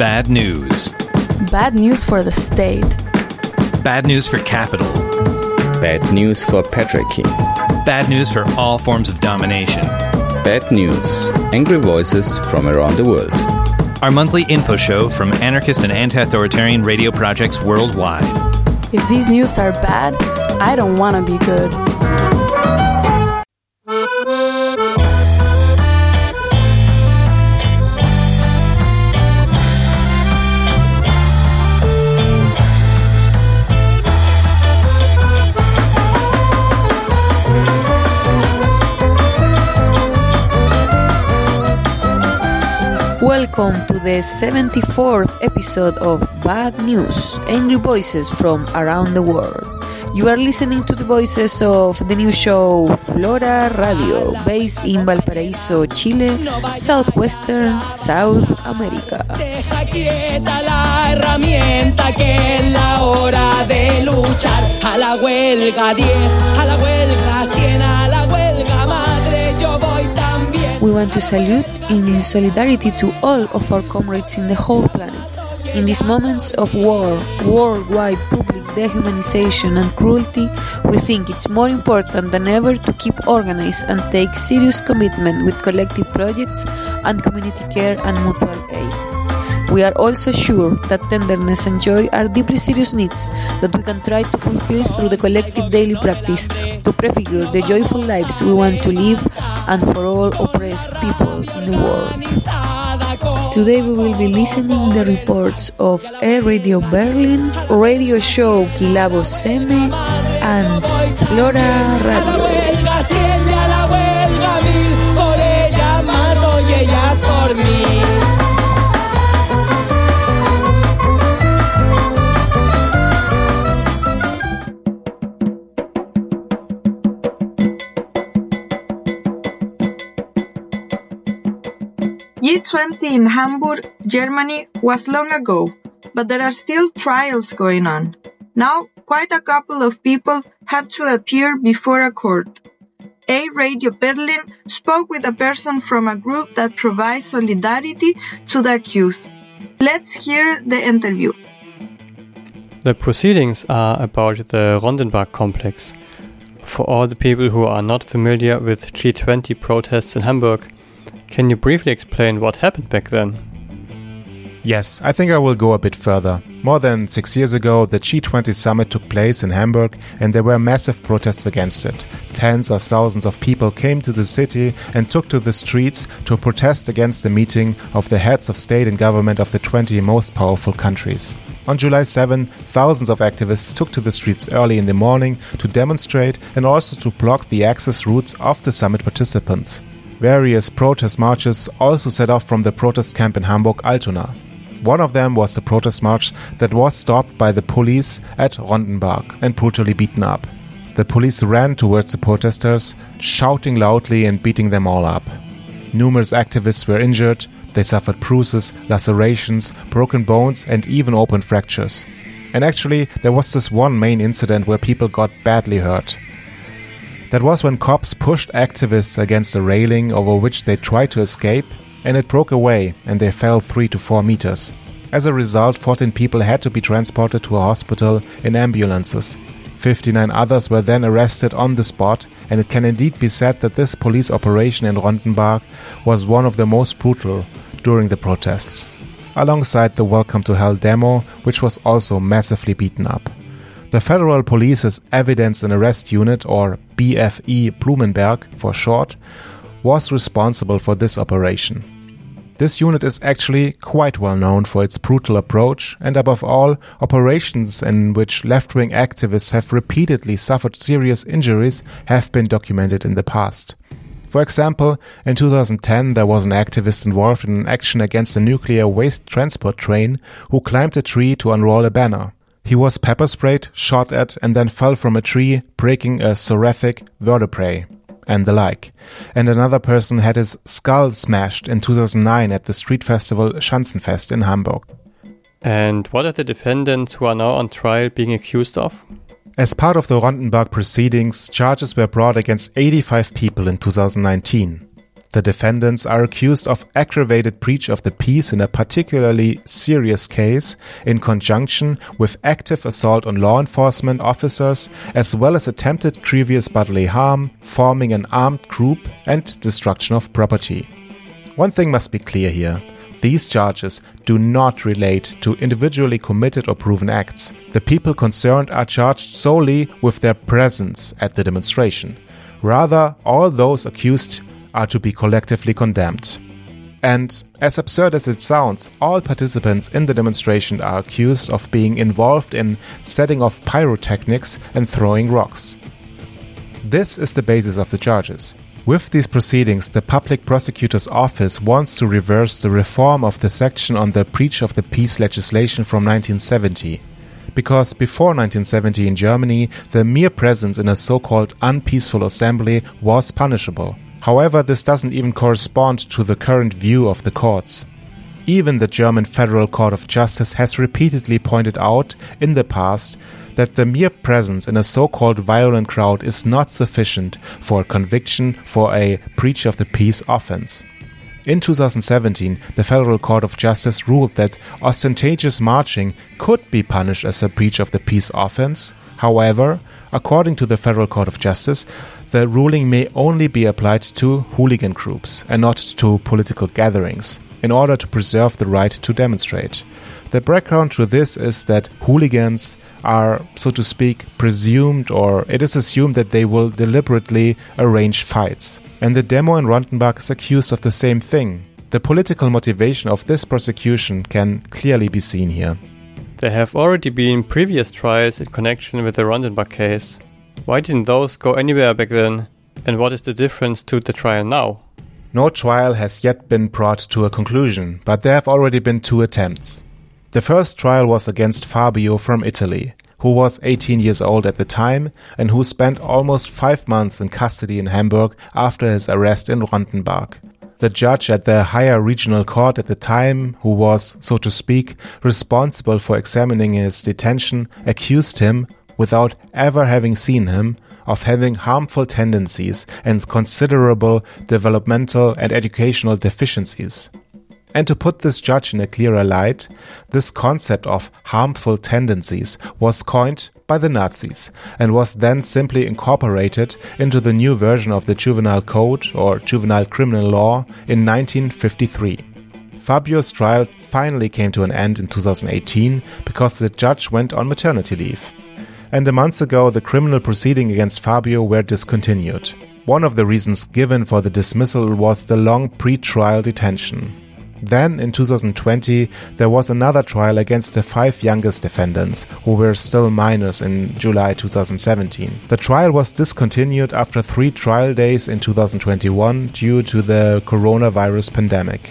Bad news. Bad news for the state. Bad news for capital. Bad news for patriarchy. Bad news for all forms of domination. Bad news. Angry voices from around the world. Our monthly info show from anarchist and anti authoritarian radio projects worldwide. If these news are bad, I don't want to be good. Welcome to the 74th episode of Bad News Angry Voices from Around the World. You are listening to the voices of the new show Flora Radio, based in Valparaíso, Chile, southwestern South America. Deja quieta la herramienta que es la hora de luchar. A la huelga 10, a la huelga 100, We want to salute in solidarity to all of our comrades in the whole planet. In these moments of war, worldwide public dehumanization and cruelty, we think it's more important than ever to keep organized and take serious commitment with collective projects and community care and mutual aid. We are also sure that tenderness and joy are deeply serious needs that we can try to fulfill through the collective daily practice to prefigure the joyful lives we want to live and for all oppressed people in the world. Today we will be listening the reports of A-Radio Berlin, radio show Kilavo Seme, and Flora Radio. G20 in Hamburg, Germany was long ago, but there are still trials going on. Now, quite a couple of people have to appear before a court. A Radio Berlin spoke with a person from a group that provides solidarity to the accused. Let's hear the interview. The proceedings are about the Rondenbarg complex. For all the people who are not familiar with G20 protests in Hamburg, can you briefly explain what happened back then? Yes, I think I will go a bit further. More than six years ago, the G20 summit took place in Hamburg and there were massive protests against it. Tens of thousands of people came to the city and took to the streets to protest against the meeting of the heads of state and government of the 20 most powerful countries. On July 7, thousands of activists took to the streets early in the morning to demonstrate and also to block the access routes of the summit participants. Various protest marches also set off from the protest camp in Hamburg Altona. One of them was the protest march that was stopped by the police at Rondenbarg and brutally beaten up. The police ran towards the protesters, shouting loudly and beating them all up. Numerous activists were injured, they suffered bruises, lacerations, broken bones, and even open fractures. And actually, there was this one main incident where people got badly hurt. That was when cops pushed activists against a railing over which they tried to escape, and it broke away and they fell 3 to 4 meters. As a result, 14 people had to be transported to a hospital in ambulances. 59 others were then arrested on the spot, and it can indeed be said that this police operation in Rondenbarg was one of the most brutal during the protests. Alongside the Welcome to Hell demo, which was also massively beaten up. The Federal Police's Evidence and Arrest Unit, or BFE Blumberg for short, was responsible for this operation. This unit is actually quite well known for its brutal approach and, above all, operations in which left wing activists have repeatedly suffered serious injuries have been documented in the past. For example, in 2010 there was an activist involved in an action against a nuclear waste transport train who climbed a tree to unroll a banner. He was pepper sprayed, shot at, and then fell from a tree, breaking a thoracic vertebrae and the like. And another person had his skull smashed in 2009 at the street festival Schanzenfest in Hamburg. And what are the defendants who are now on trial being accused of? As part of the Rondenbarg proceedings, charges were brought against 85 people in 2019. The defendants are accused of aggravated breach of the peace in a particularly serious case in conjunction with active assault on law enforcement officers as well as attempted grievous bodily harm, forming an armed group, and destruction of property. One thing must be clear here. These charges do not relate to individually committed or proven acts. The people concerned are charged solely with their presence at the demonstration. Rather, all those accused are to be collectively condemned. And as absurd as it sounds, all participants in the demonstration are accused of being involved in setting off pyrotechnics and throwing rocks. This is the basis of the charges. With these proceedings, the Public Prosecutor's Office wants to reverse the reform of the section on the breach of the peace legislation from 1970. Because before 1970 in Germany, the mere presence in a so called unpeaceful assembly was punishable. However, this doesn't even correspond to the current view of the courts. Even the German Federal Court of Justice has repeatedly pointed out in the past that the mere presence in a so called violent crowd is not sufficient for a conviction for a breach of the peace offense. In 2017, the Federal Court of Justice ruled that ostentatious marching could be punished as a breach of the peace offense. However, according to the Federal Court of Justice, the ruling may only be applied to hooligan groups and not to political gatherings in order to preserve the right to demonstrate. The background to this is that hooligans are, so to speak, presumed or it is assumed that they will deliberately arrange fights. And the demo in Rondenbarg is accused of the same thing. The political motivation of this prosecution can clearly be seen here. There have already been previous trials in connection with the Rondenbarg case. Why didn't those go anywhere back then? And what is the difference to the trial now? No trial has yet been brought to a conclusion, but there have already been two attempts. The first trial was against Fabio from Italy, who was 18 years old at the time and who spent almost five months in custody in Hamburg after his arrest in Rondenbarg. The judge at the higher regional court at the time, who was, so to speak, responsible for examining his detention, accused him without ever having seen him, of having harmful tendencies and considerable developmental and educational deficiencies. And to put this judge in a clearer light, this concept of harmful tendencies was coined by the Nazis and was then simply incorporated into the new version of the Juvenile Code or Juvenile Criminal Law in 1953. Fabio's trial finally came to an end in 2018 because the judge went on maternity leave and a month ago the criminal proceeding against Fabio were discontinued. One of the reasons given for the dismissal was the long pre-trial detention. Then, in 2020, there was another trial against the five youngest defendants, who were still minors in July 2017. The trial was discontinued after three trial days in 2021 due to the coronavirus pandemic.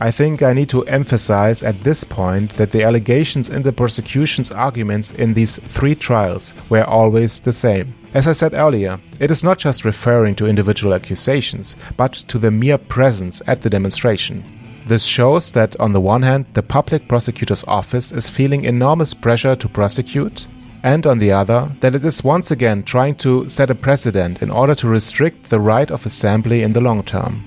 I think I need to emphasize at this point that the allegations in the prosecution's arguments in these three trials were always the same. As I said earlier, it is not just referring to individual accusations, but to the mere presence at the demonstration. This shows that, on the one hand, the public prosecutor's office is feeling enormous pressure to prosecute, and on the other, that it is once again trying to set a precedent in order to restrict the right of assembly in the long term.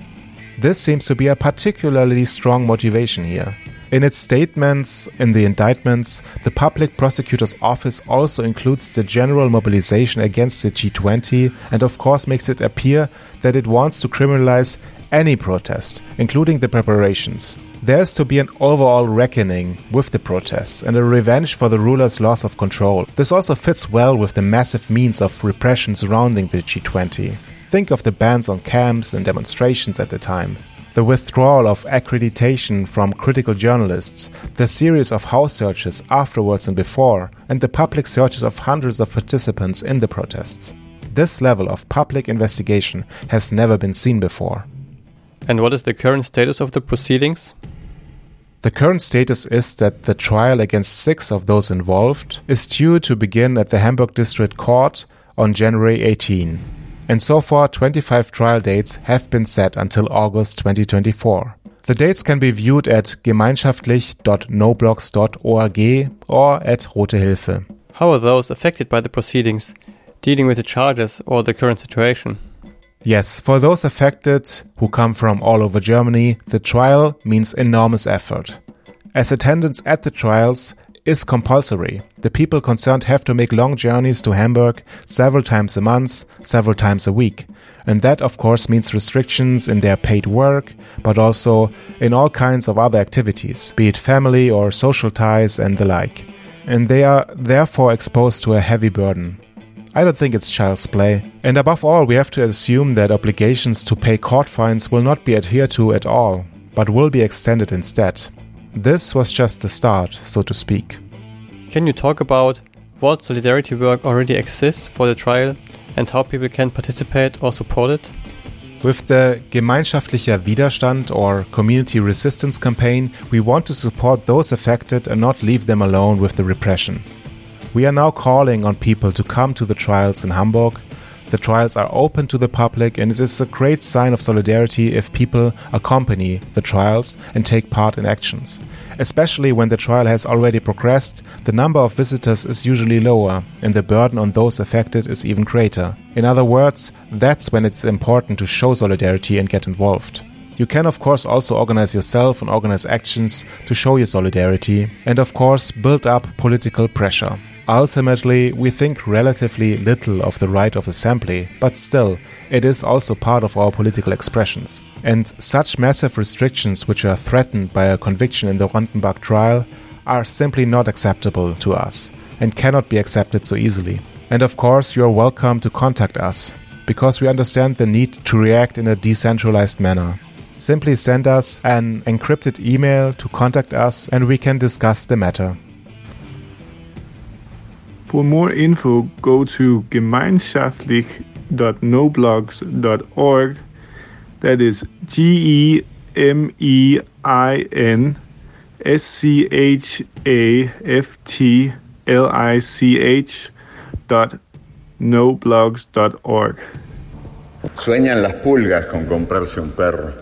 This seems to be a particularly strong motivation here. In its statements in the indictments, the public prosecutor's office also includes the general mobilization against the G20 and, of course, makes it appear that it wants to criminalize any protest, including the preparations. There is to be an overall reckoning with the protests and a revenge for the ruler's loss of control. This also fits well with the massive means of repression surrounding the G20. Think of the bans on camps and demonstrations at the time. The withdrawal of accreditation from critical journalists, the series of house searches afterwards and before, and the public searches of hundreds of participants in the protests. This level of public investigation has never been seen before. And what is the current status of the proceedings? The current status is that the trial against six of those involved is due to begin at the Hamburg District Court on January 18 and so far 25 trial dates have been set until August 2024. The dates can be viewed at gemeinschaftlich.noblogs.org or at Rote Hilfe. How are those affected by the proceedings, dealing with the charges or the current situation? Yes, for those affected who come from all over Germany, the trial means enormous effort. As attendance at the trials is compulsory, the people concerned have to make long journeys to Hamburg several times a month, several times a week. And that, of course, means restrictions in their paid work, but also in all kinds of other activities, be it family or social ties and the like. And they are therefore exposed to a heavy burden. I don't think it's child's play. And above all, we have to assume that obligations to pay court fines will not be adhered to at all, but will be extended instead. This was just the start, so to speak. Can you talk about what solidarity work already exists for the trial and how people can participate or support it? With the Gemeinschaftlicher Widerstand or Community Resistance campaign, we want to support those affected and not leave them alone with the repression. We are now calling on people to come to the trials in Hamburg. The trials are open to the public, and it is a great sign of solidarity if people accompany the trials and take part in actions. Especially when the trial has already progressed, the number of visitors is usually lower, and the burden on those affected is even greater. In other words, that's when it's important to show solidarity and get involved. You can, of course, also organize yourself and organize actions to show your solidarity, and of course, build up political pressure. Ultimately, we think relatively little of the right of assembly, but still, it is also part of our political expressions. And such massive restrictions, which are threatened by a conviction in the Rondenbarg trial, are simply not acceptable to us and cannot be accepted so easily. And of course, you are welcome to contact us, because we understand the need to react in a decentralized manner. Simply send us an encrypted email to contact us and we can discuss the matter. For more info, go to gemeinschaftlich.noblogs.org. That is G E M E I N S C H A F T L I C H dot. Sueñan las pulgas con comprarse un perro.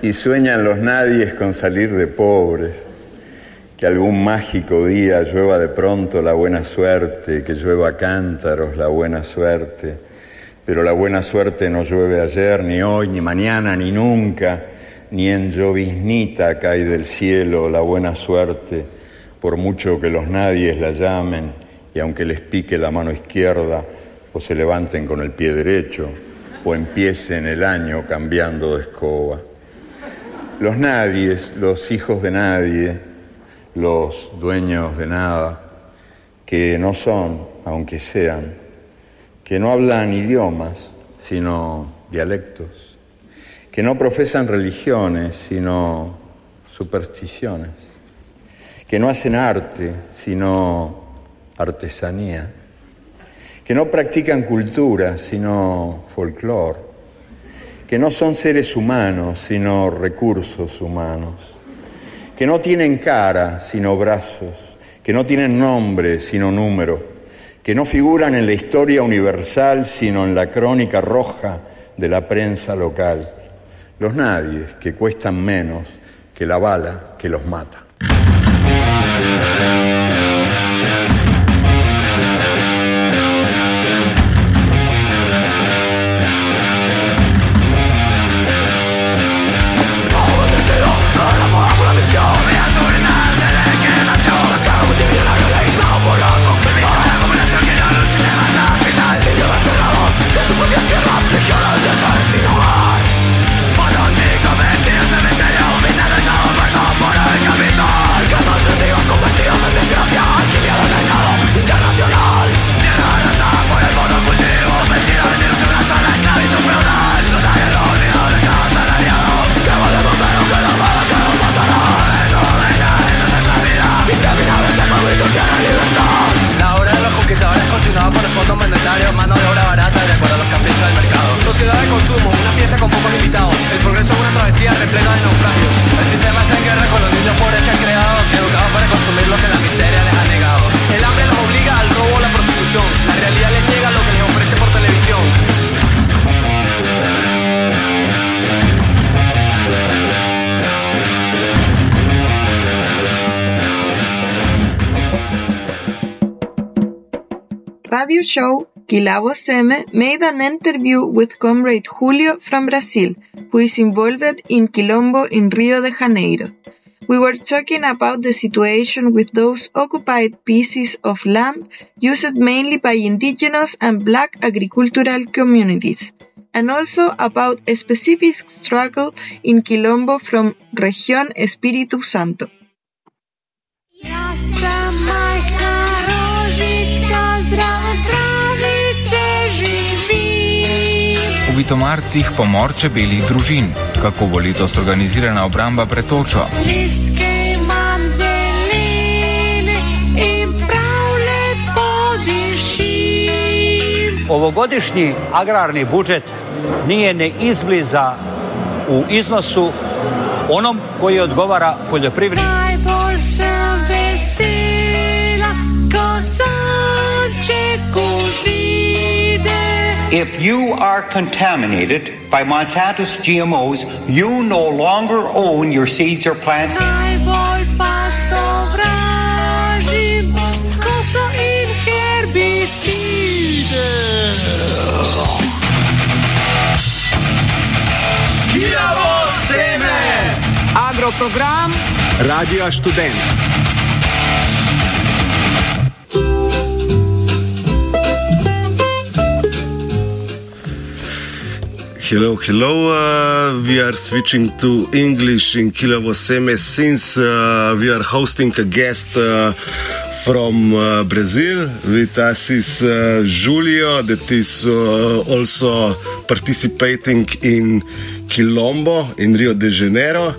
Y sueñan los nadies con salir de pobres. Que algún mágico día llueva de pronto la buena suerte, que llueva cántaros la buena suerte. Pero la buena suerte no llueve ayer, ni hoy, ni mañana, ni nunca, ni en lloviznita cae del cielo la buena suerte, por mucho que los nadies la llamen, y aunque les pique la mano izquierda, o se levanten con el pie derecho, o empiecen el año cambiando de escoba. Los nadies, los hijos de nadie, los dueños de nada, que no son, aunque sean, que no hablan idiomas, sino dialectos, que no profesan religiones, sino supersticiones, que no hacen arte, sino artesanía, que no practican cultura, sino folclore, que no son seres humanos, sino recursos humanos que no tienen cara sino brazos, que no tienen nombre sino número, que no figuran en la historia universal sino en la crónica roja de la prensa local. Los nadies que cuestan menos que la bala que los mata. Show Kilavo Seme made an interview with comrade Julio from Brazil, who is involved in Quilombo in Rio de Janeiro. We were talking about the situation with those occupied pieces of land used mainly by indigenous and black agricultural communities, and also about a specific struggle in Quilombo from Región Espíritu Santo. V Vitomarcih pomor čebeljih družin, kako bo letos organizirana obramba pred točo. Ovogodišnji agrarni budžet nije ne izbliza u iznosu onom koji odgovara poljoprivredi. If you are contaminated by Monsanto's GMOs, you no longer own your seeds or plants. Najbolj pa sovražim, Hello, hello. Uh, we are switching to English in Kilavoseme since uh, we are hosting a guest uh, from uh, Brazil. With us is uh, Julio, that is uh, also participating in Quilombo in Rio de Janeiro.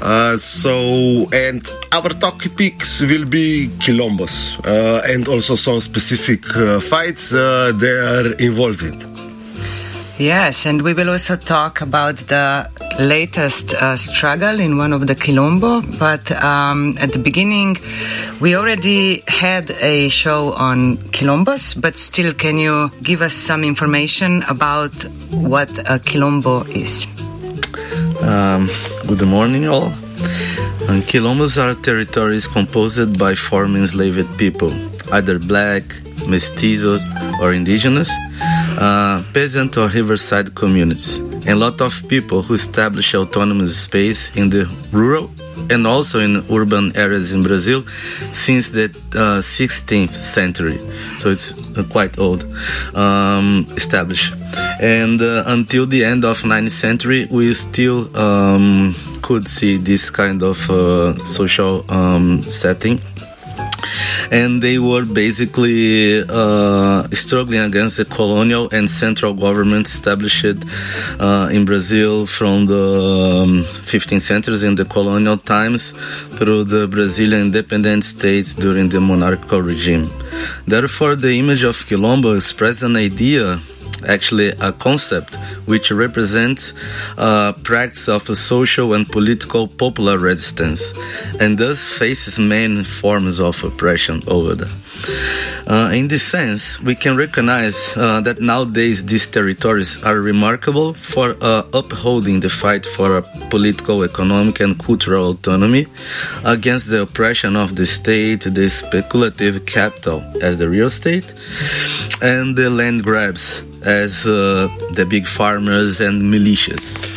Uh, so, and our topics will be Quilombos uh, and also some specific uh, fights uh, they are involved in. Yes, and we will also talk about the latest uh, struggle in one of the Quilombo. But um, at the beginning, we already had a show on Quilombos, but still, can you give us some information about what a Quilombo is? Um, good morning, all. And Quilombos are territories composed by former enslaved people, either black, mestizo, or indigenous, uh, peasant or riverside communities, and a lot of people who establish autonomous space in the rural and also in urban areas in Brazil since the uh, 16th century. So it's uh, quite old um, established. And uh, until the end of 19th century, we still um, could see this kind of uh, social um, setting and they were basically uh, struggling against the colonial and central government established uh, in Brazil from the um, 15th centuries in the colonial times through the Brazilian independent states during the monarchical regime. Therefore, the image of Quilombo expresses an idea actually a concept which represents uh, a practice of a social and political popular resistance and thus faces many forms of oppression over there. Uh, in this sense, we can recognize uh, that nowadays these territories are remarkable for uh, upholding the fight for political, economic, and cultural autonomy against the oppression of the state, the speculative capital as the real estate, and the land grabs as uh, the big farmers and militias.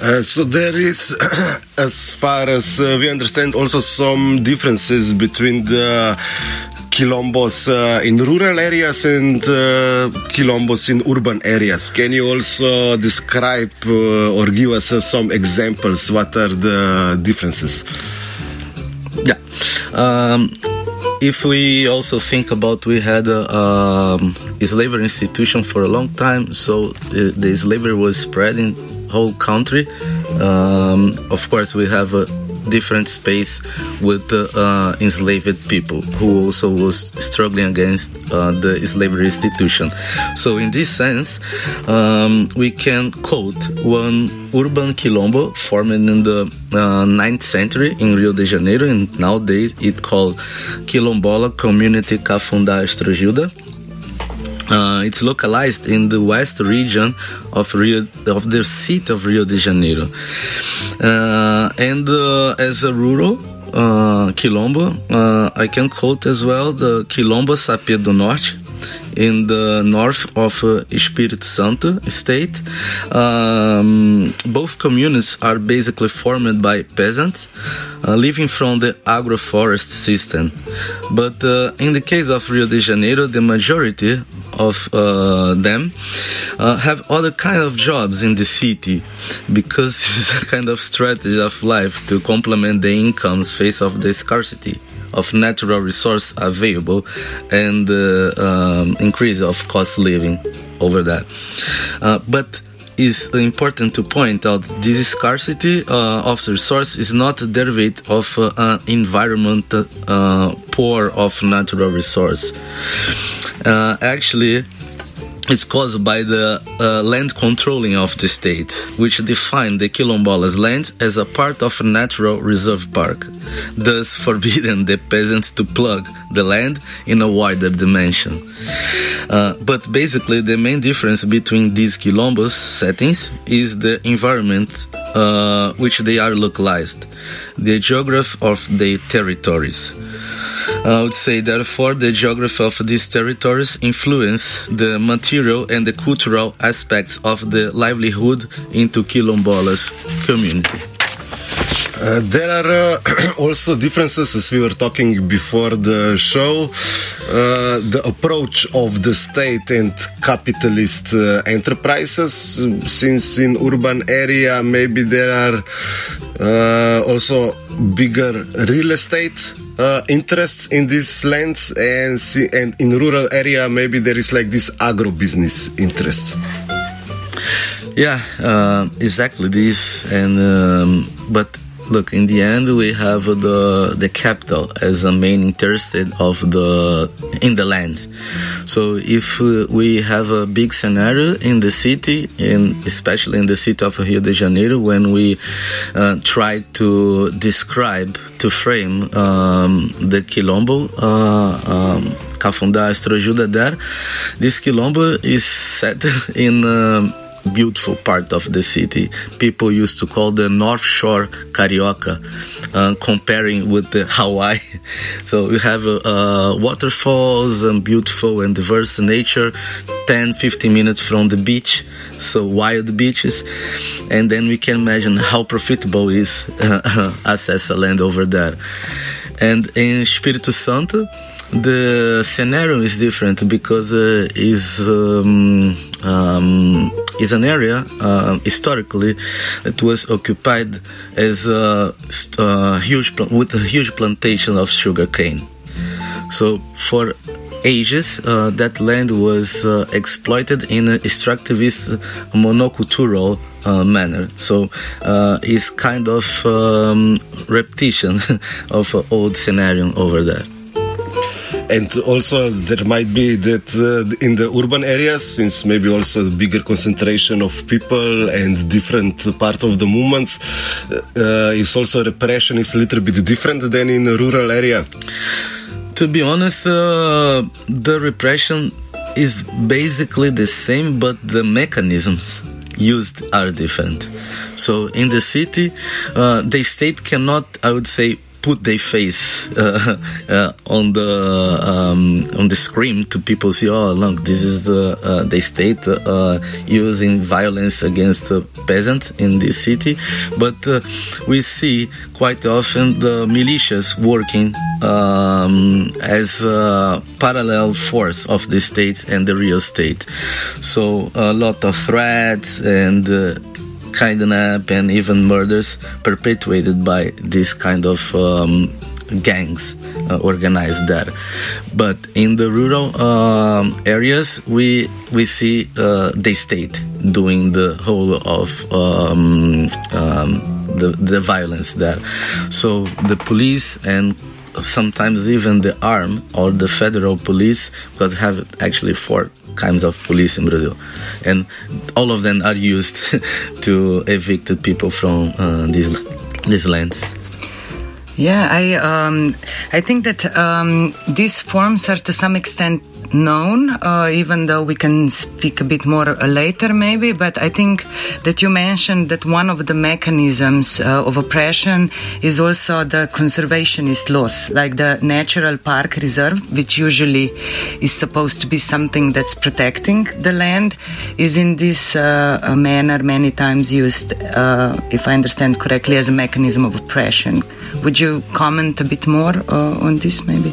Uh, so there is, as far as uh, we understand, also some differences between the quilombos uh, in rural areas and uh, in urban areas. Can you also describe uh, or give us uh, some examples? What are the differences? Yeah. Um, if we also think about we had a um, slavery institution for a long time so uh, the slavery was spread in whole country um, of course we have a different space with the uh, enslaved people who also was struggling against uh, the slavery institution so in this sense um, we can quote one urban quilombo formed in the uh, 9th century in Rio de Janeiro and nowadays it called Quilombola Community Cafundá Astrogilda uh, it's localized in the west region of Rio, of the city of Rio de Janeiro, uh, and uh, as a rural uh, quilombo, uh, I can quote as well the Quilombo Sapê do Norte, in the north of uh, Espírito Santo state. Um, both communities are basically formed by peasants uh, living from the agroforest system. But uh, in the case of Rio de Janeiro, the majority of uh, them uh, have other kind of jobs in the city because it's a kind of strategy of life to complement the incomes face of the scarcity of natural resource available and uh, um, increase of cost living over that. Uh, but it's important to point out this scarcity uh, of resource is not a derivative of uh, an environment uh, poor of natural resource. Uh, actually, it's caused by the uh, land controlling of the state, which defined the Quilombolas land as a part of a natural reserve park, thus forbidding the peasants to plug the land in a wider dimension. Uh, but basically, the main difference between these Quilombos settings is the environment uh, which they are localized, the geography of their territories. I would say, therefore, the geography of these territories influence the material and the cultural aspects of the livelihood into Quilombolas community. Uh, there are uh, also differences, as we were talking before the show. Uh, the approach of the state and capitalist uh, enterprises, since in urban area maybe there are uh, also bigger real estate uh, interests in these lands, and see, and in rural area maybe there is like this agro business interests. Yeah, uh, exactly this. And um, but look, in the end, we have the the capital as a main interest of the in the land. So if uh, we have a big scenario in the city, and especially in the city of Rio de Janeiro, when we uh, try to describe to frame um, the quilombo. Uh, um, Cafundá Astrogilda there. This quilombo is set in um, beautiful part of the city. People used to call the North Shore Carioca, uh, comparing with the Hawaii. So we have uh, uh, waterfalls and beautiful and diverse nature, 10, 15 minutes from the beach, so wild beaches. And then we can imagine how profitable is uh, access land over there. And in Espírito Santo, the scenario is different because uh, is um, um, is an area uh, historically that was occupied as a, a huge with a huge plantation of sugarcane. So for ages, uh, that land was uh, exploited in an extractivist monocultural uh, manner. So uh, it's kind of um, repetition of old scenario over there and also there might be that uh, in the urban areas since maybe also the bigger concentration of people and different part of the movements uh, is also repression is a little bit different than in a rural area. To be honest uh, the repression is basically the same but the mechanisms used are different. So in the city uh, the state cannot i would say put their face uh, uh, on the um, on the screen to people see oh look this is the uh, the state uh, using violence against the peasant in this city. But uh, we see quite often the militias working um, as a parallel force of the state and the real state. So a lot of threats and uh, kidnap and even murders perpetuated by this kind of um, gangs uh, organized there. But in the rural um, areas, we we see uh, the state doing the whole of um, the the violence there. So the police and sometimes even the arm or the federal police because have actually four kinds of police in Brazil, and all of them are used to evict people from uh, these these lands. Yeah, I um, I think that um, these forms are to some extent known, uh, even though we can speak a bit more uh, later, maybe. But I think that you mentioned that one of the mechanisms uh, of oppression is also the conservationist laws, like the natural park reserve, which usually is supposed to be something that's protecting the land, is in this uh, manner many times used, uh, if I understand correctly, as a mechanism of oppression. Would you comment a bit more uh, on this, maybe?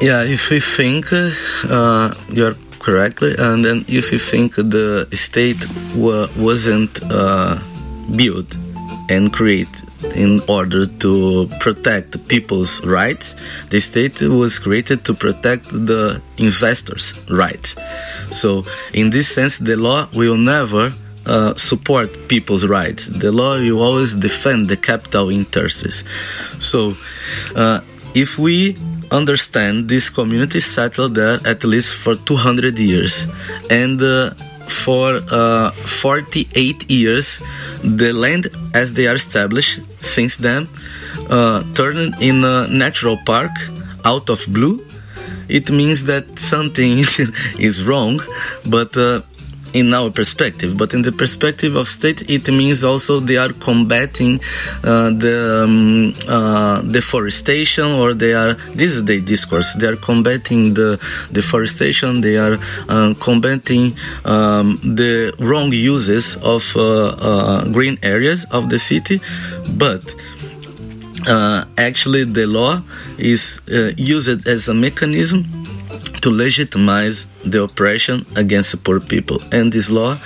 Yeah, if we think uh, you're correctly, and then if you think the state wa- wasn't uh, built and created in order to protect people's rights, the state was created to protect the investors' rights. So, in this sense, the law will never uh, support people's rights. The law will always defend the capital interests. So, uh, if we understand this community settled there at least for 200 years. And uh, for uh, 48 years the land as they are established since then uh, turned in a natural park out of blue. It means that something is wrong but uh, in our perspective, but in the perspective of state, it means also they are combating uh, the um, uh, deforestation, or they are this is the discourse. They are combating the deforestation. They are uh, combating um, the wrong uses of uh, uh, green areas of the city, but. Uh, actually, the law is used as a mechanism to legitimize the oppression against the poor people. And this law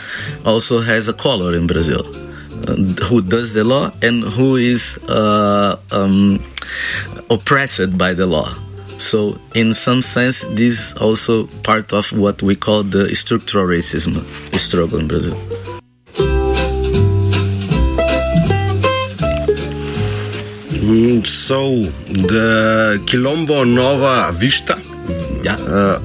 also has a color in Brazil. Uh, who does the law and who is uh, um, oppressed by the law. So, in some sense, this is also part of what we call the structural racism struggle in Brazil. Mm, so, the Quilombo Nova Vista yeah. Uh,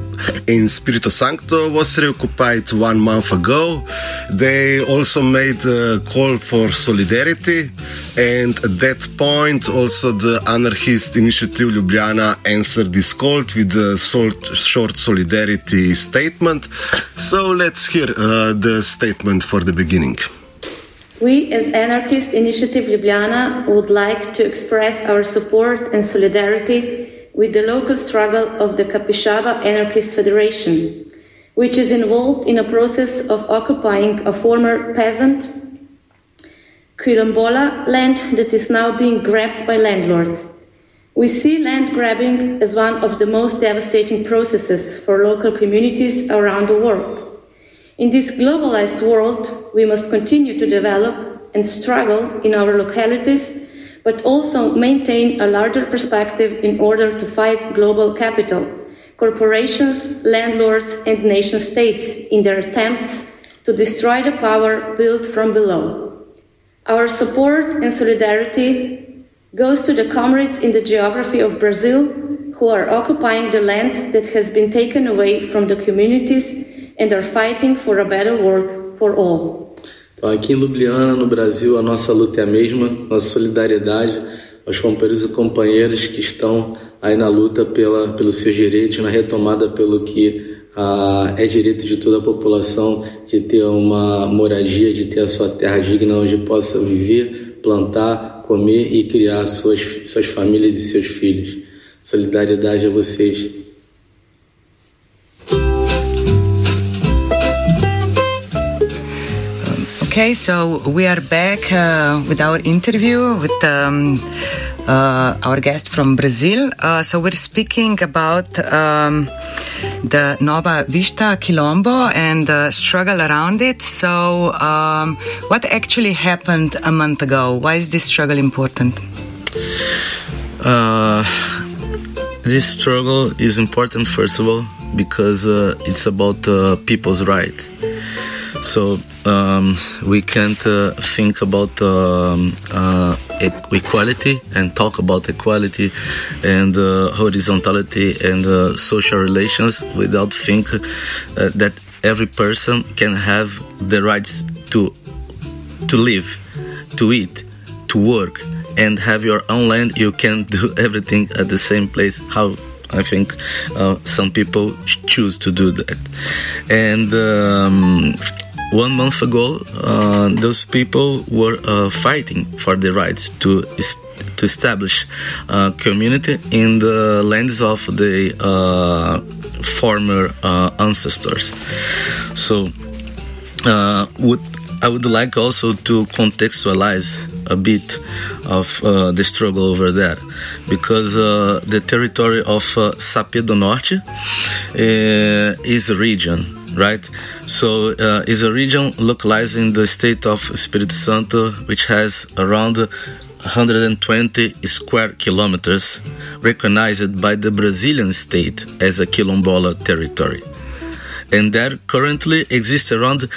in Spirito Santo was reoccupied one month ago. They also made a call for solidarity, and at that point, also the anarchist initiative Ljubljana answered this call with a short solidarity statement. So let's hear uh, the statement for the beginning. We, as Anarchist Initiative Ljubljana, would like to express our support and solidarity with the local struggle of the Capixaba Anarchist Federation, which is involved in a process of occupying a former peasant Quilombola land that is now being grabbed by landlords. We see land grabbing as one of the most devastating processes for local communities around the world. In this globalized world, we must continue to develop and struggle in our localities but also maintain a larger perspective in order to fight global capital, corporations, landlords, and nation states in their attempts to destroy the power built from below. Our support and solidarity goes to the comrades in the geography of Brazil who are occupying the land that has been taken away from the communities and are fighting for a better world for all. Então, aqui em Ljubljana, no Brasil, a nossa luta é a mesma, nossa solidariedade aos companheiros e companheiras que estão aí na luta pela, pelos seus direitos, na retomada pelo que ah, é direito de toda a população de ter uma moradia, de ter a sua terra digna onde possa viver, plantar, comer e criar suas, suas famílias e seus filhos. Solidariedade a vocês. Okay, so we are back uh, with our interview with um, uh, our guest from Brazil. Uh, so we're speaking about um, the Nova Vista Quilombo and the struggle around it. So, um, what actually happened a month ago? Why is this struggle important? Uh, this struggle is important, first of all, because uh, it's about uh, people's right. So um, we can't uh, think about um, uh, equality and talk about equality and uh, horizontality and social relations without think that every person can have the rights to to live, to eat, to work, and have your own land. You can do everything at the same place. How I think uh, some people choose to do that. And um, one month ago, uh, those people were uh, fighting for the rights to to establish a community in the lands of the uh, former uh, ancestors. So, uh, would I would like also to contextualize a bit of uh, the struggle over there because uh, the territory of uh, Sapé do Norte uh, is a region right so uh, is a region localized in the state of Espírito Santo which has around 120 square kilometers recognized by the Brazilian state as a quilombola territory and there currently exist around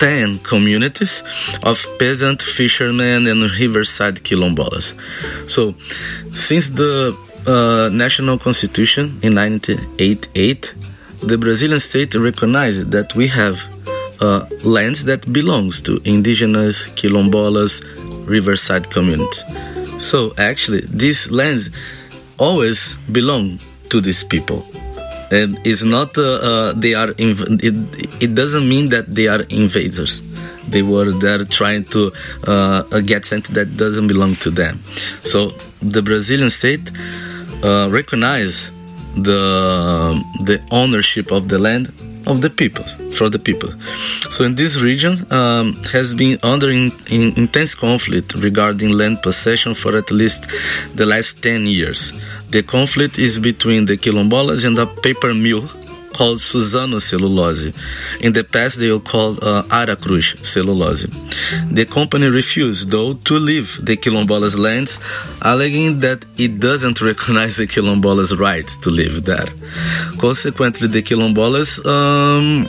10 communities of peasant fishermen and riverside quilombolas. So, since the uh, national constitution in 1988, the Brazilian state recognized that we have uh, lands that belongs to indigenous quilombolas riverside communities. So actually, these lands always belong to these people. And it's not uh, uh, they are inv- it, it doesn't mean that they are invaders. They were there trying to uh, get something that doesn't belong to them. So the brazilian state uh, recognize the the ownership of the land of the people for the people. So in this region um, has been under in, in intense conflict regarding land possession for at least the last 10 years. The conflict is between the quilombolas and the paper mill called Suzano Cellulose. In the past, they were called uh, Aracruz Cellulose. The company refused, though, to leave the Quilombolas' lands, alleging that it doesn't recognize the Quilombolas' rights to live there. Consequently, the Quilombolas um,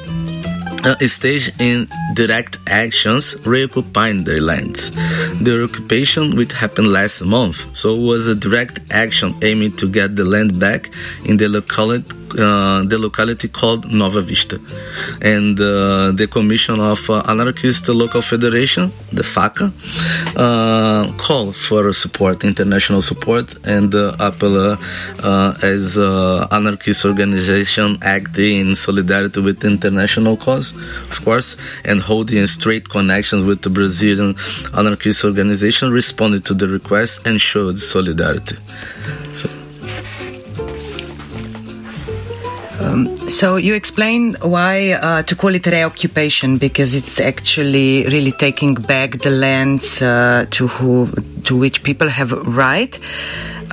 uh, stage in direct actions reoccupying their lands. The occupation, which happened last month, so was a direct action aiming to get the land back in the locality uh, the locality called Nova Vista. And uh, the Commission of uh, Anarchist Local Federation, the FACA, uh, called for support, international support, and uh, Apple uh, as anarchist organization acting in solidarity with the international cause, of course, and holding straight connections with the Brazilian anarchist organization, responded to the request and showed solidarity. Um, so you explain why uh, to call it reoccupation because it's actually really taking back the lands uh, to who to which people have right.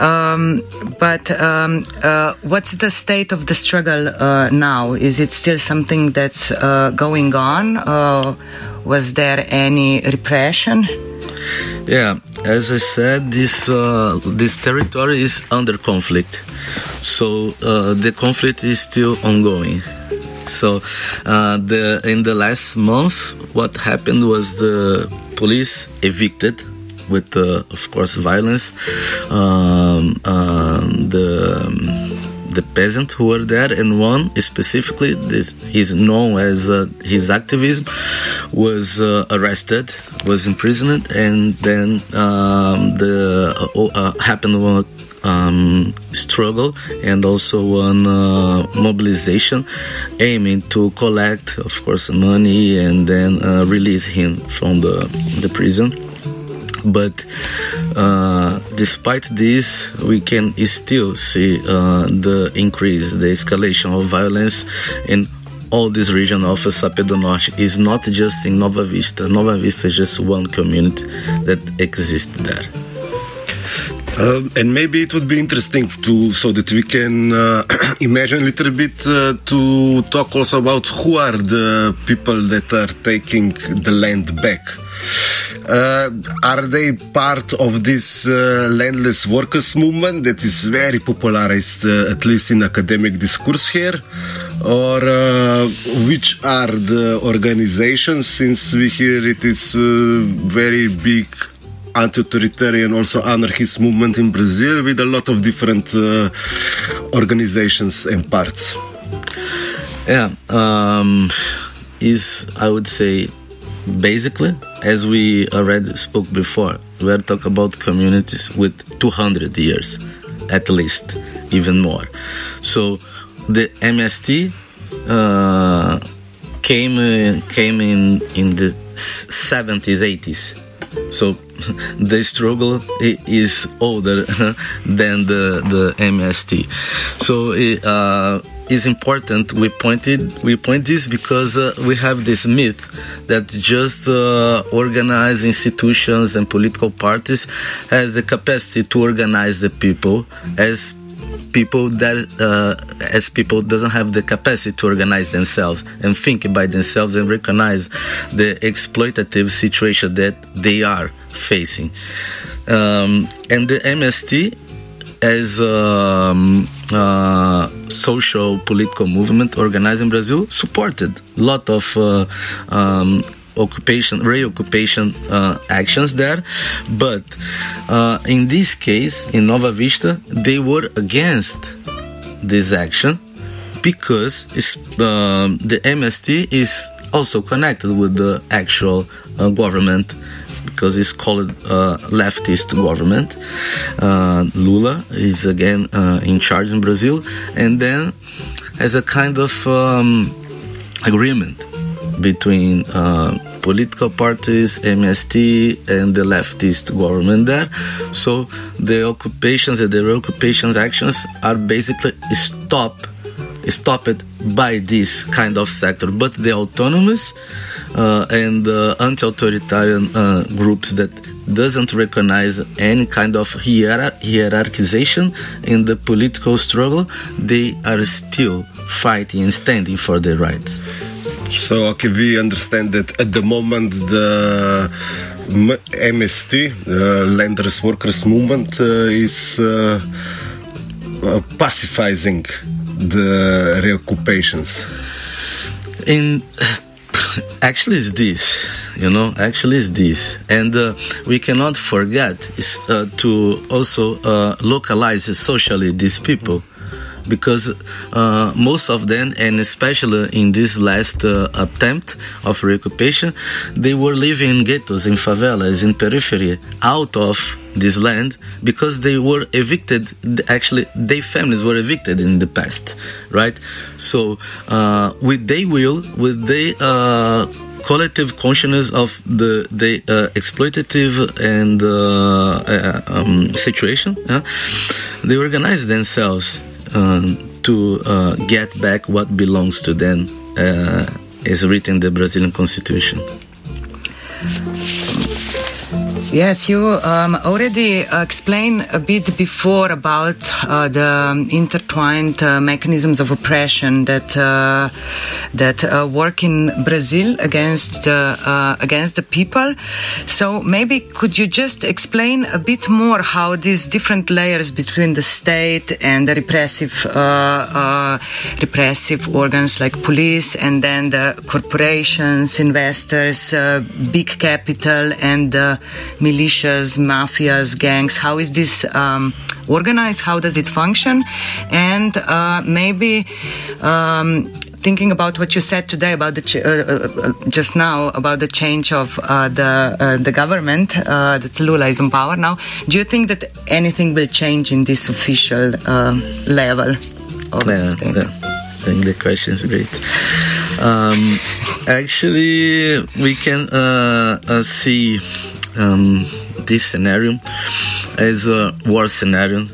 Um, but um, uh, what's the state of the struggle uh, now? Is it still something that's uh, going on? was there any repression? Yeah, as I said, this uh, this territory is under conflict, so uh, the conflict is still ongoing. So, uh, the in the last month, what happened was the police evicted with, uh, of course, violence. Um, um, the um, the peasant who were there, and one specifically, this is known as uh, his activism, was uh, arrested, was imprisoned, and then um, the uh, uh happened one um, struggle and also one uh, mobilization aiming to collect, of course, money and then uh, release him from the the prison but uh, despite this, we can still see uh, the increase, the escalation of violence in all this region of Sapé do Norte is not just in Nova Vista. Nova Vista is just one community that exists there. Uh, and maybe it would be interesting to so that we can uh, imagine a little bit uh, to talk also about who are the people that are taking the land back. Uh, are they part of this uh, landless workers movement that is very popularized, uh, at least in academic discourse here? Or uh, which are the organizations, since we hear it is uh, very big anti-authoritarian, also anarchist movement in Brazil with a lot of different uh, organizations and parts? Yeah, um, is I would say basically, as we already spoke before, we are talking about communities with 200 years at least even more. So the MST uh, came uh, came in in the 70s 80s so the struggle is older than the the MST so uh, is important. We pointed we point this because uh, we have this myth that just uh, organized institutions and political parties has the capacity to organize the people as people that uh, as people doesn't have the capacity to organize themselves and think by themselves and recognize the exploitative situation that they are facing. Um, and the MST as a um, uh, social political movement organized in Brazil supported a lot of uh, um, occupation, reoccupation uh, actions there. But uh, in this case, in Nova Vista, they were against this action because uh, the MST is also connected with the actual uh, government because it's called uh, leftist government. Uh, Lula is again uh, in charge in Brazil, and then as a kind of um, agreement between uh, political parties, MST, and the leftist government there. So the occupations and the reoccupations actions are basically stop stopped by this kind of sector, but the autonomous and uh, anti-authoritarian uh, groups that doesn't recognize any kind of hierar- hierarchization in the political struggle, they are still fighting and standing for their rights. So, okay, we understand that at the moment the MST, uh, Landless Workers Movement, uh, is uh, uh, pacifying the reoccupations. In actually, it's this, you know, actually, it's this, and uh, we cannot forget uh, to also localize socially these people because uh, most of them, and especially in this last uh, attempt of reoccupation, they were living in ghettos, in favelas, in periphery, out of this land because they were evicted. Actually, their families were evicted in the past, right? So, uh, with their will, with their uh, collective consciousness of the the uh, exploitative and uh, uh, um, situation, they organize themselves to uh, get back what belongs to them, uh, as written in the Brazilian Constitution. Yes, you um, already explained a bit before about uh, the intertwined uh, mechanisms of oppression that uh, that uh, work in Brazil against the uh, against the people. So maybe could you just explain a bit more how these different layers between the state and the repressive uh, repressive organs like police and then the corporations, investors, big capital, and militias, mafias, gangs? How is this um, organized? How does it function? And uh, maybe. Um, thinking about what you said today about the ch- uh, uh, just now about the change of uh, the uh, the government uh, that Lula is in power now, do you think that anything will change in this official level of yeah, the state? Yeah. I think the question is great. Um, actually, we can uh, see um, this scenario as a war scenario,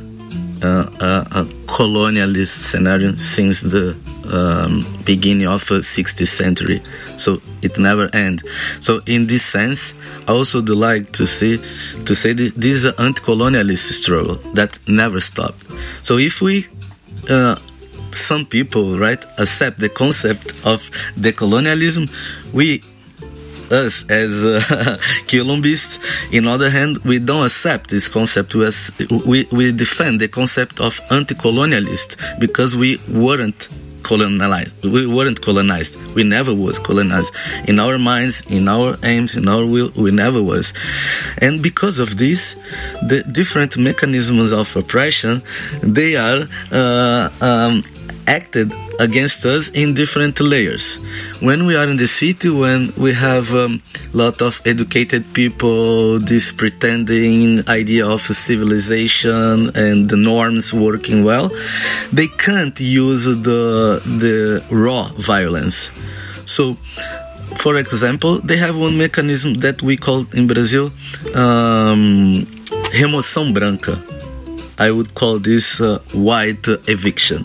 uh, a, a, colonialist scenario since the um, beginning of the 16th century. So it never ends. So in this sense, I also do like to see to say that this is an anti-colonialist struggle that never stopped. So if we uh, some people right accept the concept of decolonialism, we us as uh, Quilombists, in other hand, we don't accept this concept. We, we, we defend the concept of anti-colonialist because we weren't colonized. We weren't colonized. We never was colonized. In our minds, in our aims, in our will, we never was. And because of this, the different mechanisms of oppression, they are uh, um, acted against us in different layers. When we are in the city, when we have a um, lot of educated people, this pretending idea of civilization and the norms working well, they can't use the the raw violence. So for example, they have one mechanism that we call in Brazil um, remoção branca. I would call this uh, white eviction,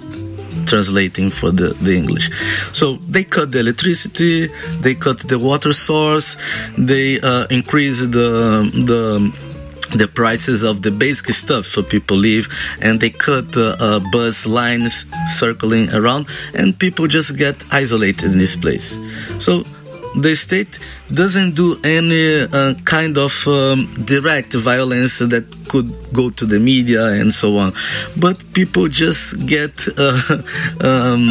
translating for the, the English. So they cut the electricity, they cut the water source, they uh, increase the the the prices of the basic stuff so people live and they cut the uh, bus lines circling around and people just get isolated in this place so the state doesn't do any uh, kind of um, direct violence that could go to the media and so on, but people just get uh, um,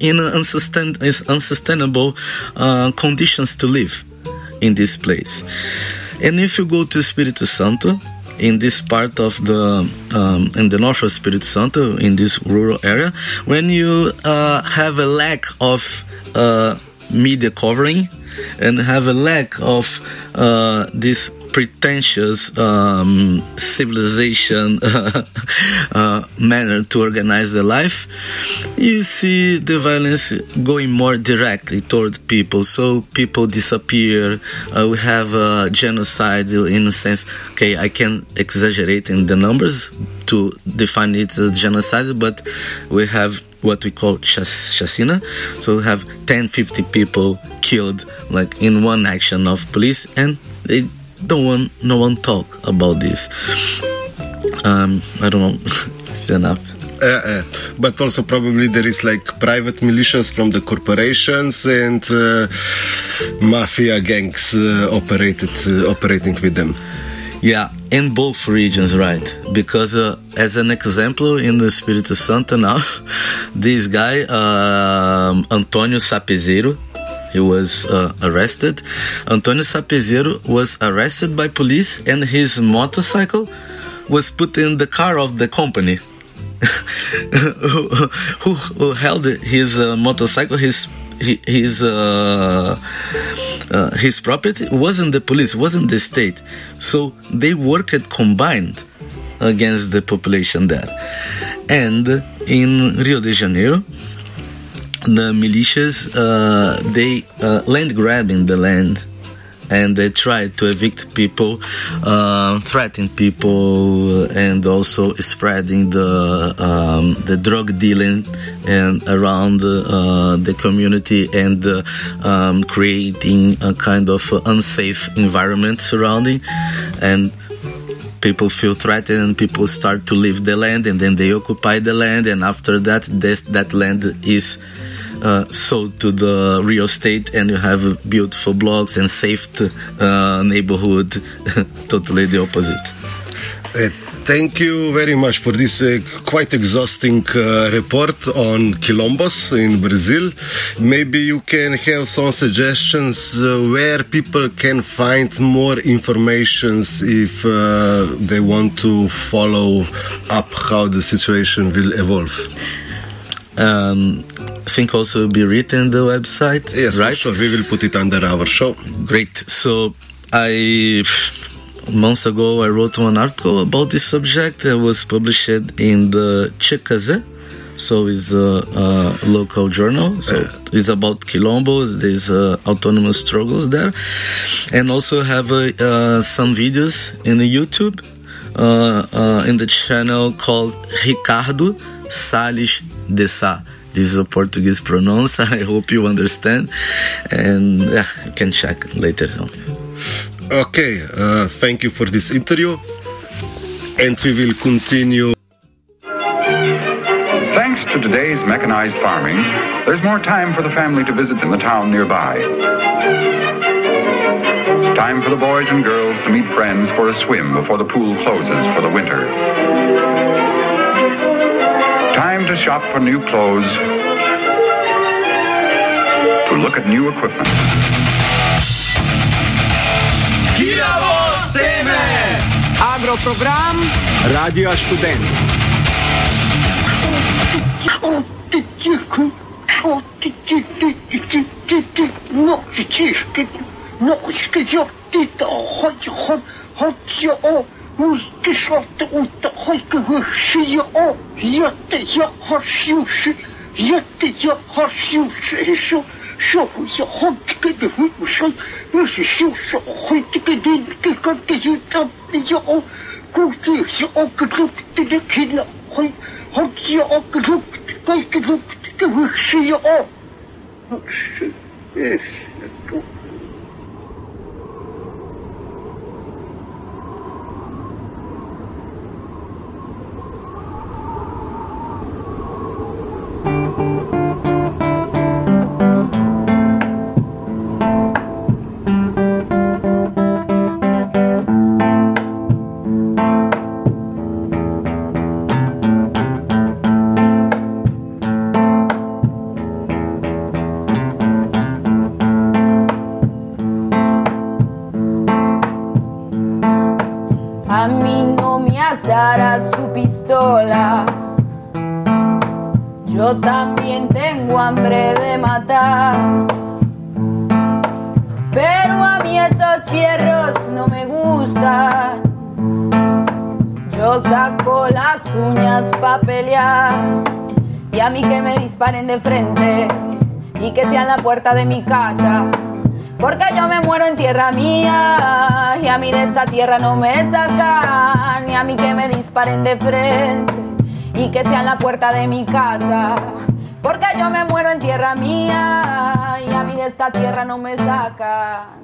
in unsustain- unsustainable uh, conditions to live in this place. And if you go to Espírito Santo, in this part of the um, in the north of Espírito Santo, in this rural area, when you uh, have a lack of uh, media covering and have a lack of uh, this pretentious um, civilization uh, manner to organize the life, you see the violence going more directly toward people. So people disappear. Uh, we have a genocide in a sense. Okay, I can exaggerate in the numbers to define it as genocide, but we have what we call chacina. So we have 10, 50 people killed like in one action of police and they don't want no one talk about this. Um, I don't know. it's enough. Uh, uh, but also probably there is like private militias from the corporations and uh, mafia gangs uh, operated uh, operating with them. Yeah, in both regions, right? Because uh, as an example, in the Espírito Santo now, this guy um, Antonio Sapezero, he was uh, arrested. Antonio Sapezero was arrested by police, and his motorcycle was put in the car of the company. who, who, held his uh, motorcycle, his his uh, uh, his property wasn't the police, wasn't the state. So they worked combined against the population there. And in Rio de Janeiro, the militias uh, they uh, land grabbing the land and they try to evict people, uh, threaten people, and also spreading the um, the drug dealing and around uh, the community and uh, um, creating a kind of unsafe environment surrounding. And people feel threatened and people start to leave the land and then they occupy the land. And after that this, that land is uh, sold to the real estate and you have beautiful blocks and safe uh, neighborhood totally the opposite uh, Thank you very much for this uh, quite exhausting uh, report on quilombos in Brazil. Maybe you can have some suggestions uh, where people can find more information if uh, they want to follow up how the situation will evolve. Um, I think also will be written the website. Yes, right? sure. We will put it under our show. Great. So I months ago I wrote one article about this subject. It was published in the Chikaze, so it's a, a, local journal. So uh, it's about quilombos. There's uh, autonomous struggles there, and also have uh, some videos in the YouTube uh, in the channel called Ricardo Salles de Sá. This is a Portuguese pronounce. I hope you understand, and yeah, you can check later on. Okay, uh, thank you for this interview, and we will continue. Thanks to today's mechanized farming, there's more time for the family to visit in the town nearby. Time for the boys and girls to meet friends for a swim before the pool closes for the winter. Time to shop for new clothes, to look at new equipment. Kiravo Seme! Agroprogram Radio Student. 我至少得我得好个个十一二，要得要好修饰，要得要好修饰一首，社会要好这个的会不上，要是修饰会这个的这个的就当的要，估计是二个六的的天了，会好几二个六，二个六的会十一二，是，哎，不。Disparen de frente. Y que sean la puerta de mi casa. Porque yo me muero en tierra mía y a mí de esta tierra no me sacan, ni a mí que me disparen de frente y que sean la puerta de mi casa. Porque yo me muero en tierra mía y a mí de esta tierra no me sacan.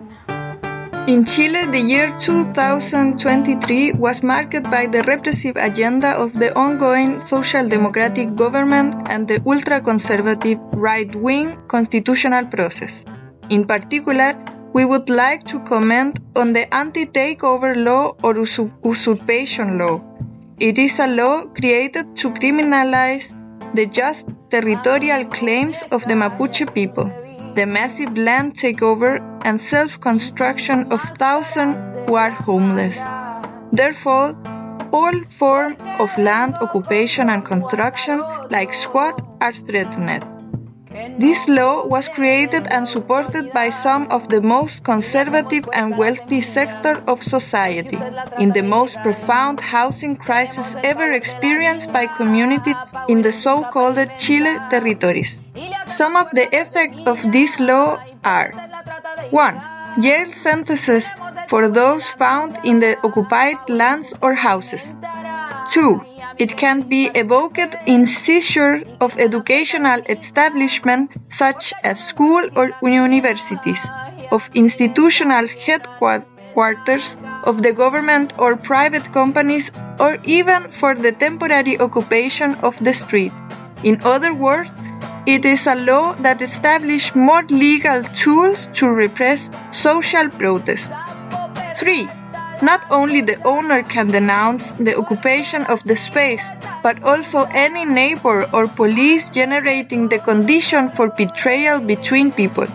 In Chile, the year 2023 was marked by the repressive agenda of the ongoing social democratic government and the ultra conservative right wing constitutional process. In particular, we would like to comment on the anti takeover law or usurp- usurpation law. It is a law created to criminalize the just territorial claims of the Mapuche people, the massive land takeover and self construction of thousands who are homeless. Therefore, all forms of land occupation and construction, like squat, are threatened. This law was created and supported by some of the most conservative and wealthy sector of society in the most profound housing crisis ever experienced by communities in the so-called Chile territories. Some of the effects of this law are 1. Jail sentences for those found in the occupied lands or houses. 2. It can be evoked in seizure of educational establishments such as school or universities, of institutional headquarters of the government or private companies, or even for the temporary occupation of the street. In other words, it is a law that establishes more legal tools to repress social protest. 3. Not only the owner can denounce the occupation of the space, but also any neighbor or police generating the condition for betrayal between people.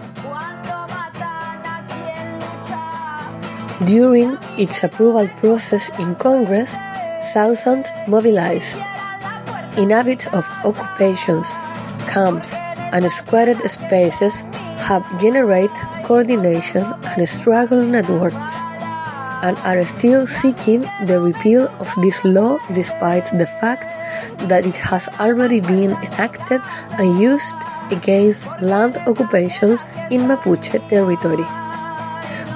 During its approval process in Congress, thousands mobilized. Inhabitants of occupations, camps, and squared spaces have generated coordination and struggle networks and are still seeking the repeal of this law despite the fact that it has already been enacted and used against land occupations in Mapuche territory.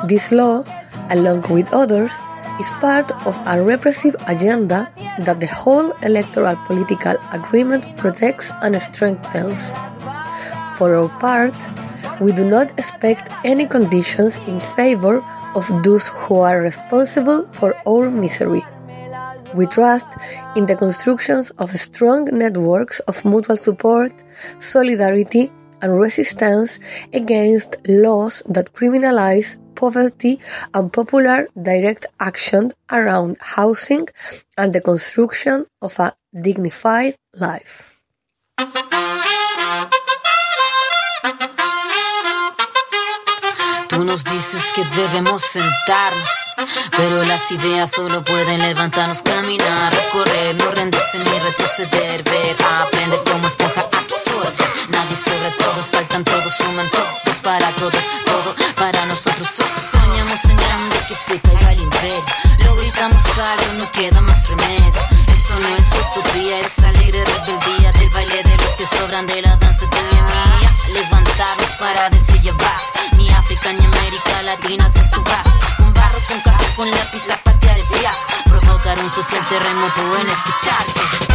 This law, along with others, is part of a repressive agenda that the whole electoral political agreement protects and strengthens. For our part, we do not expect any conditions in favor of those who are responsible for our misery. We trust in the constructions of strong networks of mutual support, solidarity, and resistance against laws that criminalize poverty and popular direct action around housing and the construction of a dignified life. Tú nos dices que debemos sentarnos, pero las ideas solo pueden levantarnos, caminar, correr, no rendirse ni retroceder, ver, aprender como esponja Nadie sobre todos, faltan todos, suman todos. Para todos, todo para nosotros. Soñamos en grande que se pega el imperio. Lo gritamos algo, no queda más remedio. Esto no es utopía, es alegre rebeldía del baile de los que sobran de la danza de mi mía. Levantarnos para desoyevar. Ni África ni América Latina se suba. Un barro con casco, con lápiz a patear el fiasco. Provocar un social terremoto en este escucharte.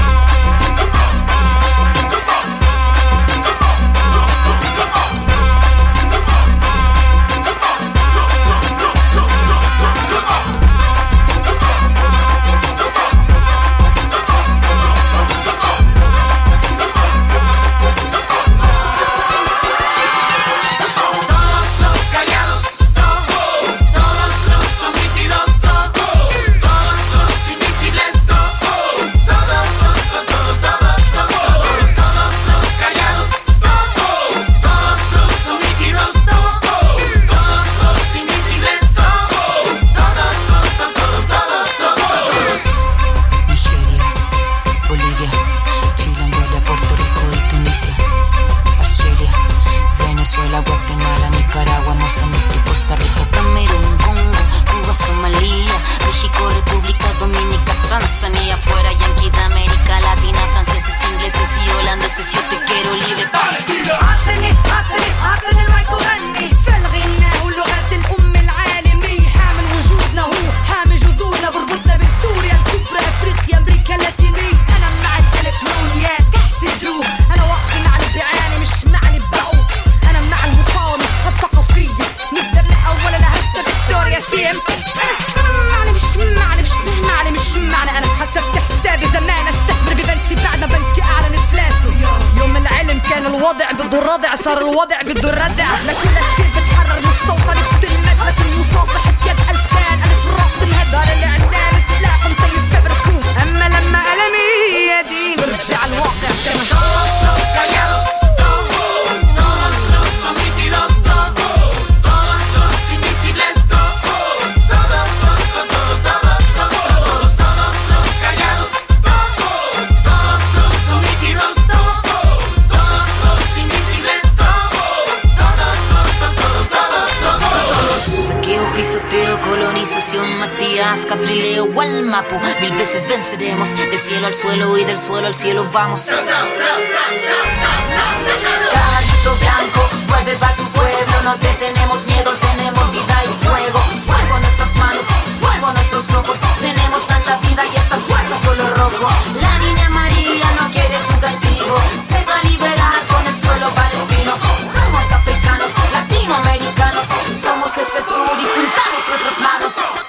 cielo al suelo y del suelo al cielo vamos. Caballito blanco, vuelve pa' tu pueblo, no te tenemos miedo, tenemos vida y fuego. Fuego nuestras manos, fuego nuestros ojos, tenemos tanta vida y esta fuerza color rojo. La niña María no quiere tu castigo, se va a liberar con el suelo palestino. Somos africanos, latinoamericanos, somos este sur y juntamos nuestras manos.